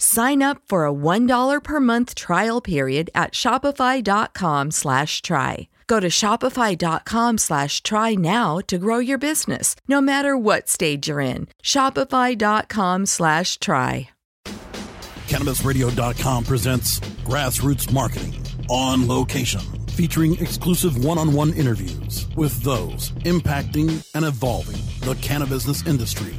Sign up for a $1 per month trial period at shopify.com slash try. Go to shopify.com slash try now to grow your business, no matter what stage you're in. Shopify.com slash try. CannabisRadio.com presents Grassroots Marketing on location, featuring exclusive one on one interviews with those impacting and evolving the cannabis industry.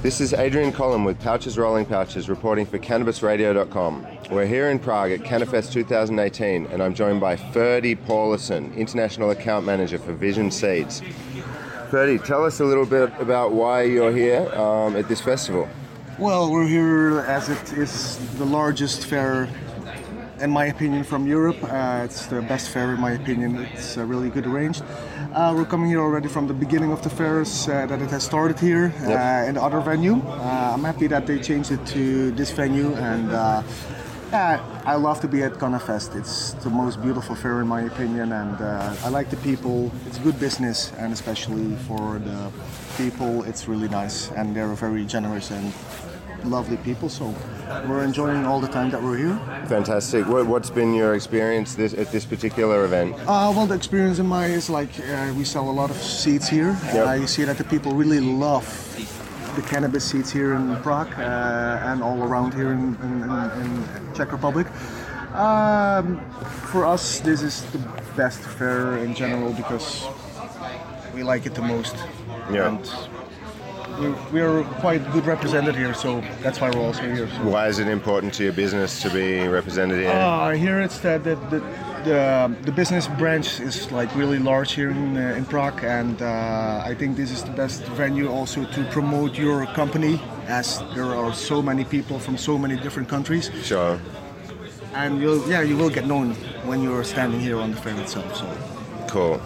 This is Adrian Collin with Pouches Rolling Pouches reporting for CannabisRadio.com. We're here in Prague at Cannafest 2018 and I'm joined by Ferdy Paulison, International Account Manager for Vision Seeds. Ferdy, tell us a little bit about why you're here um, at this festival. Well, we're here as it is the largest fair, in my opinion, from Europe. Uh, it's the best fair, in my opinion. It's uh, really good arranged. Uh, we're coming here already from the beginning of the fairs uh, that it has started here uh, Yep. in the other venue. Uh, I'm happy that they changed it to this venue, and uh, I love to be at Cannafest. It's the most beautiful fair, in my opinion, and uh, I like the people. It's good business, and especially for the people, it's really nice, and they're very generous and lovely people. So we're enjoying all the time that we're here. Fantastic. What, what's been your experience this, at this particular event? Uh, well, the experience in my is like uh, we sell a lot of seeds here. Yep. You see that the people really love the cannabis seeds here in Prague uh, and all around here in, in, in, in Czech Republic. Um, for us, this is the best fair in general because we like it the most. Yeah. And we're quite good represented here, so that's why we're also here. So. Why is it important to your business to be represented here? Uh, here it's that the, the, the, the business branch is like really large here in, uh, in Prague, and uh, I think this is the best venue also to promote your company, as there are so many people from so many different countries, Sure. and you'll yeah you will get known when you're standing here on the fair itself. So Cool.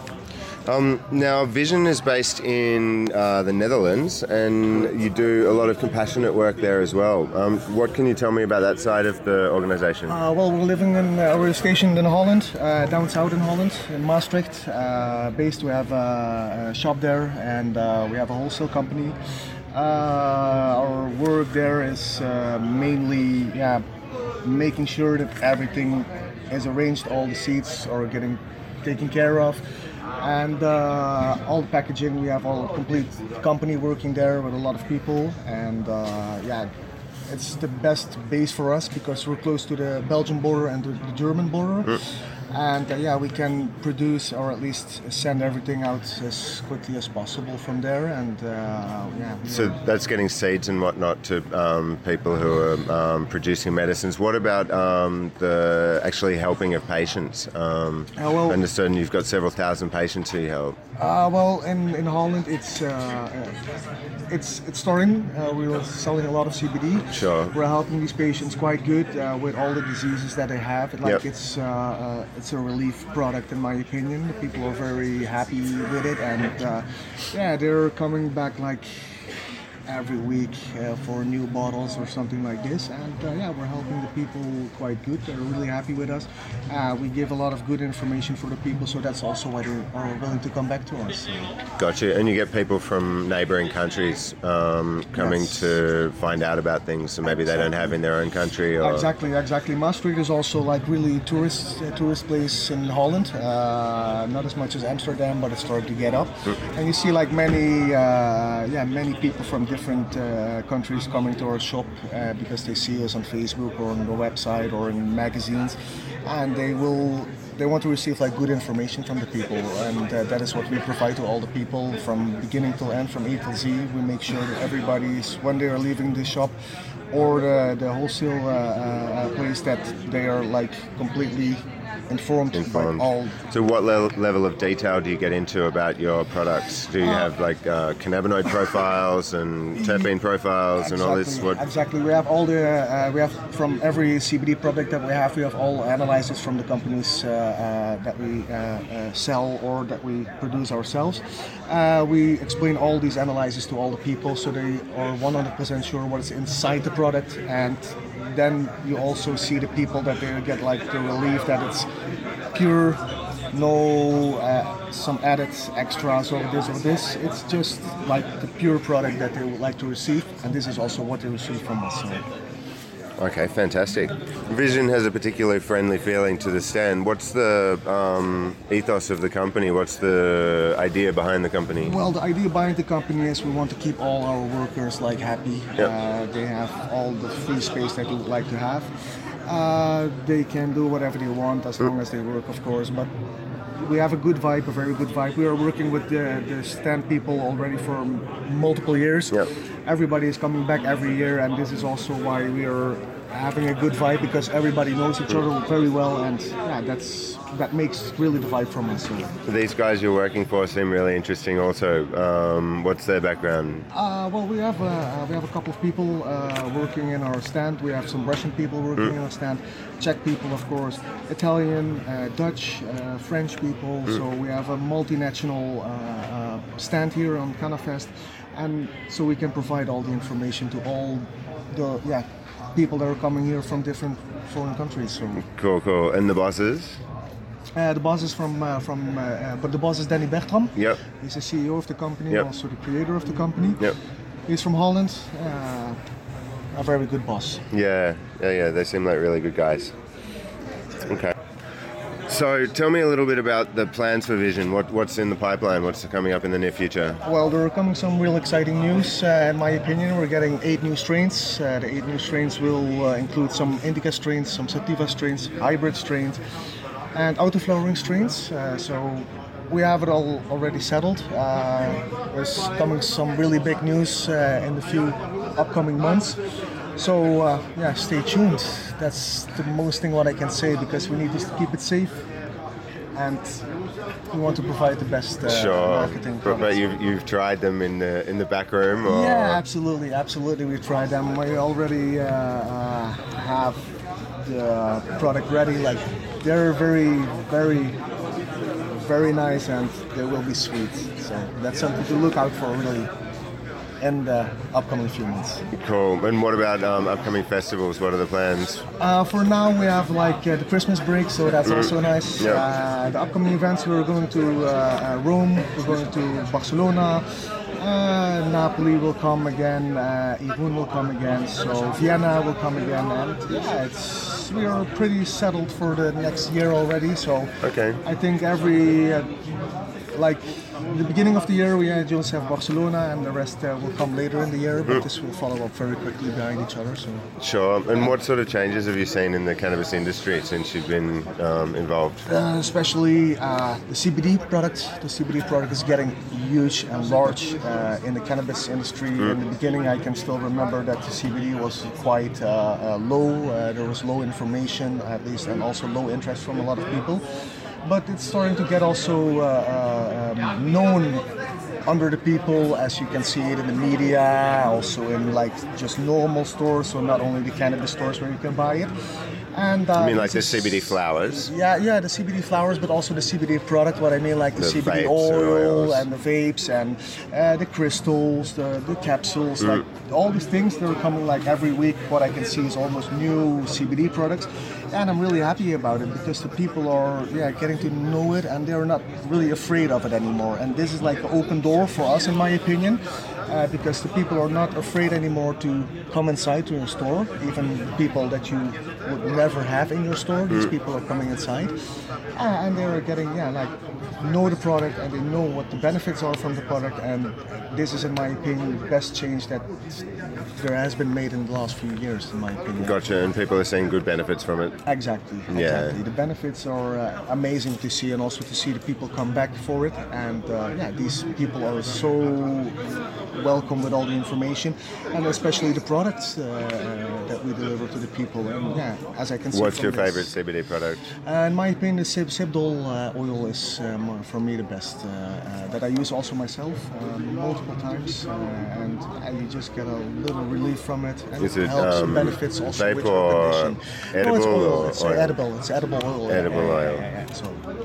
Um, now, Vision is based in uh, the Netherlands, and you do a lot of compassionate work there as well. Um, what can you tell me about that side of the organisation? Uh, well, we're living in, uh, we're stationed in Holland, uh, down south in Holland, in Maastricht. Uh, based, we have a, a shop there, and uh, we have a wholesale company. Uh, our work there is uh, mainly, yeah, making sure that everything is arranged, all the seats are getting taken care of. And uh, all packaging, we have all complete company working there with a lot of people, and uh, yeah, it's the best base for us because we're close to the Belgian border and the, the German border. And uh, yeah, we can produce or at least send everything out as quickly as possible from there. And uh, yeah, So that's getting seeds and whatnot to um, people who are um, producing medicines. What about um, the actually helping of patients? Um, Uh, well- I understand you've got several thousand patients who you help. Uh, well, in, in Holland, it's uh, uh, it's it's starting. Uh, we are selling a lot of CBD. Sure. We're helping these patients quite good uh, with all the diseases that they have. Like Yep. it's uh, uh, it's a relief product in my opinion. The people are very happy with it, and uh, yeah, they're coming back like every week uh, for new bottles or something like this. And uh, yeah, we're helping the people quite good. They're really happy with us. Uh, we give a lot of good information for the people, so that's also why they are willing to come back to us. Gotcha. And you get people from neighboring countries um, coming Yes. to find out about things that maybe they don't have in their own country. Or Exactly, exactly. Maastricht is also like really tourist tourist place in Holland. Uh, not as much as Amsterdam, but it's starting to get up. And you see like many, uh, yeah, many people from different uh, countries coming to our shop uh, because they see us on Facebook or on the website or in magazines, and they will. They want to receive like good information from the people, and uh, that is what we provide to all the people from beginning till end, from A till Z. We make sure that everybody's when they are leaving the shop or the, the wholesale uh, uh, place that they are like completely informed, informed. by all. So, what le- level of detail do you get into about your products? Do you have like uh, cannabinoid profiles and terpene profiles and all this? Exactly, What? exactly. We have all the uh, we have from every CBD product that we have. We have all analyzes from the companies uh, uh, that we uh, uh, sell or that we produce ourselves. Uh, we explain all these analyses to all the people, so they are 100% sure what's inside the product, and then you also see the people that they get like the relief that it's pure no uh, some added extras or this or this. It's just like the pure product that they would like to receive, and this is also what they receive from us. Okay, fantastic. Vision has a particularly friendly feeling to the stand. What's the um, ethos of the company? What's the idea behind the company? Well, the idea behind the company is we want to keep all our workers like happy. Yep. Uh, they have all the free space that they would like to have. Uh, they can do whatever they want as long as they work, of course. But we have a good vibe, a very good vibe. We are working with the, the stand people already for multiple years. Yep. Everybody is coming back every year, and this is also why we are having a good vibe because everybody knows each other very well, and yeah, that's that makes really the vibe from us. So. These guys you're working for seem really interesting. Also, um, what's their background? Uh, well, we have uh, we have a couple of people uh, working in our stand. We have some Russian people working in our stand, Czech people, of course, Italian, uh, Dutch, uh, French people. So we have a multinational uh, uh, stand here on Cannafest, and so we can provide all the information to all the yeah people that are coming here from different foreign countries. So Cool, cool. And the bosses? uh, the boss is from uh, from uh, uh, but the boss is Danny Bertram. Yep. He's the CEO of the company, Yep. also the creator of the company. Yep. He's from Holland. Uh, a very good boss. Yeah, yeah, yeah. They seem like really good guys. Okay. So, tell me a little bit about the plans for Vision. What, what's in the pipeline? What's coming up in the near future? Well, there are coming some real exciting news. Uh, in my opinion, we're getting eight new strains. Uh, the eight new strains will uh, include some indica strains, some sativa strains, hybrid strains, and auto-flowering strains. Uh, so we have it all already settled. Uh, there's coming some really big news uh, in the few upcoming months. So uh, yeah, stay tuned. That's the most thing what I can say because we need to keep it safe, and we want to provide the best uh, Sure. marketing. But, but you've, you've tried them in the in the back room, or Yeah, absolutely, absolutely. We've tried them. We already uh, uh, have the product ready. Like they're very, very, very nice, and they will be sweet. So that's something to look out for, really, in the upcoming few months. cool. And what about um, upcoming festivals? What are the plans? Uh, for now, we have like uh, the Christmas break, so that's also nice. Yeah. Uh, the upcoming events, we're going to uh, uh, Rome, we're going to Barcelona, uh, Napoli will come again, uh, Irun will come again, so Vienna will come again, and yeah, it's we are pretty settled for the next year already. So Okay. I think every uh, like the beginning of the year we just have Barcelona, and the rest uh, will come later in the year, but this will follow up very quickly behind each other. So. Sure. And what sort of changes have you seen in the cannabis industry since you've been um, involved? Uh, especially uh, the CBD product. The CBD product is getting huge and large uh, in the cannabis industry. In the beginning, I can still remember that the CBD was quite uh, uh, low. Uh, there was low information, at least, and also low interest from a lot of people. But it's starting to get also uh, uh, um, known under the people, as you can see it in the media, also in like just normal stores, so not only the cannabis stores where you can buy it. And uh, I mean, like the CBD flowers. Yeah, yeah, the CBD flowers, but also the CBD product. What I mean, like the, the CBD oil and the vapes and uh, the crystals, the, the capsules, mm. like all these things. that are coming like every week. What I can see is almost new CBD products, and I'm really happy about it because the people are yeah getting to know it and they're not really afraid of it anymore. And this is like an open door for us, in my opinion uh, because the people are not afraid anymore to come inside to your store. Even people that you would never have in your store, these mm. people are coming inside, uh, and they're getting yeah like know the product and they know what the benefits are from the product. And this is, in my opinion, the best change that there has been made in the last few years, in my opinion. Gotcha, and people are seeing good benefits from it. Exactly. Yeah. Exactly. The benefits are uh, amazing to see, and also to see the people come back for it. And uh, yeah, these people are so welcome with all the information, and especially the products uh, that we deliver to the people. And yeah, as I can see. What's your favorite CBD product? Uh, in my opinion, the Seb- Cibdol uh, oil is um, for me the best uh, uh, that I use also myself um, multiple times, and you just get a little relief from it, and is it, it helps um, benefits also with or edible? No, it's oil. It's oil. edible. It's edible oil. Edible yeah, oil. Yeah, yeah, so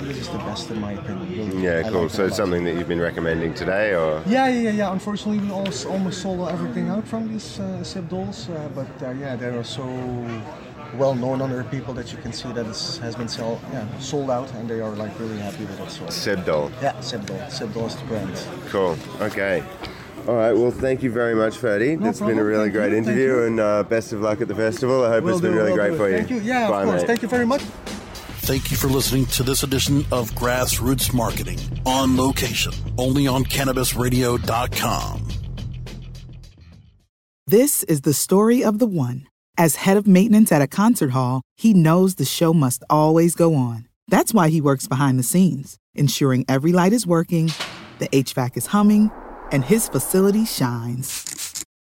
and this is the best in my opinion. Really. Yeah, cool. Like so it's something that you've been recommending today, or? Yeah, yeah, yeah. Unfortunately, we almost sold everything out from these uh, Cibdols, uh, but uh, yeah, they are so well known under people that you can see that it has been sell, yeah, sold out, and they are like really happy with it. So. Cibdol. Yeah, Cibdol. Cibdol is the brand. Cool. Okay. All right. Well, thank you very much, Ferdy. No it's problem. been a really thank great you. interview, and uh, best of luck at the festival. I hope will it's been do, really great do. for you. Thank you. Yeah, Bye, of course. Mate. Thank you very much. Thank you for listening to this edition of Grassroots Marketing on location, only on CannabisRadio.com. This is the story of the one. As head of maintenance at a concert hall, he knows the show must always go on. That's why he works behind the scenes, ensuring every light is working, the HVAC is humming, and his facility shines.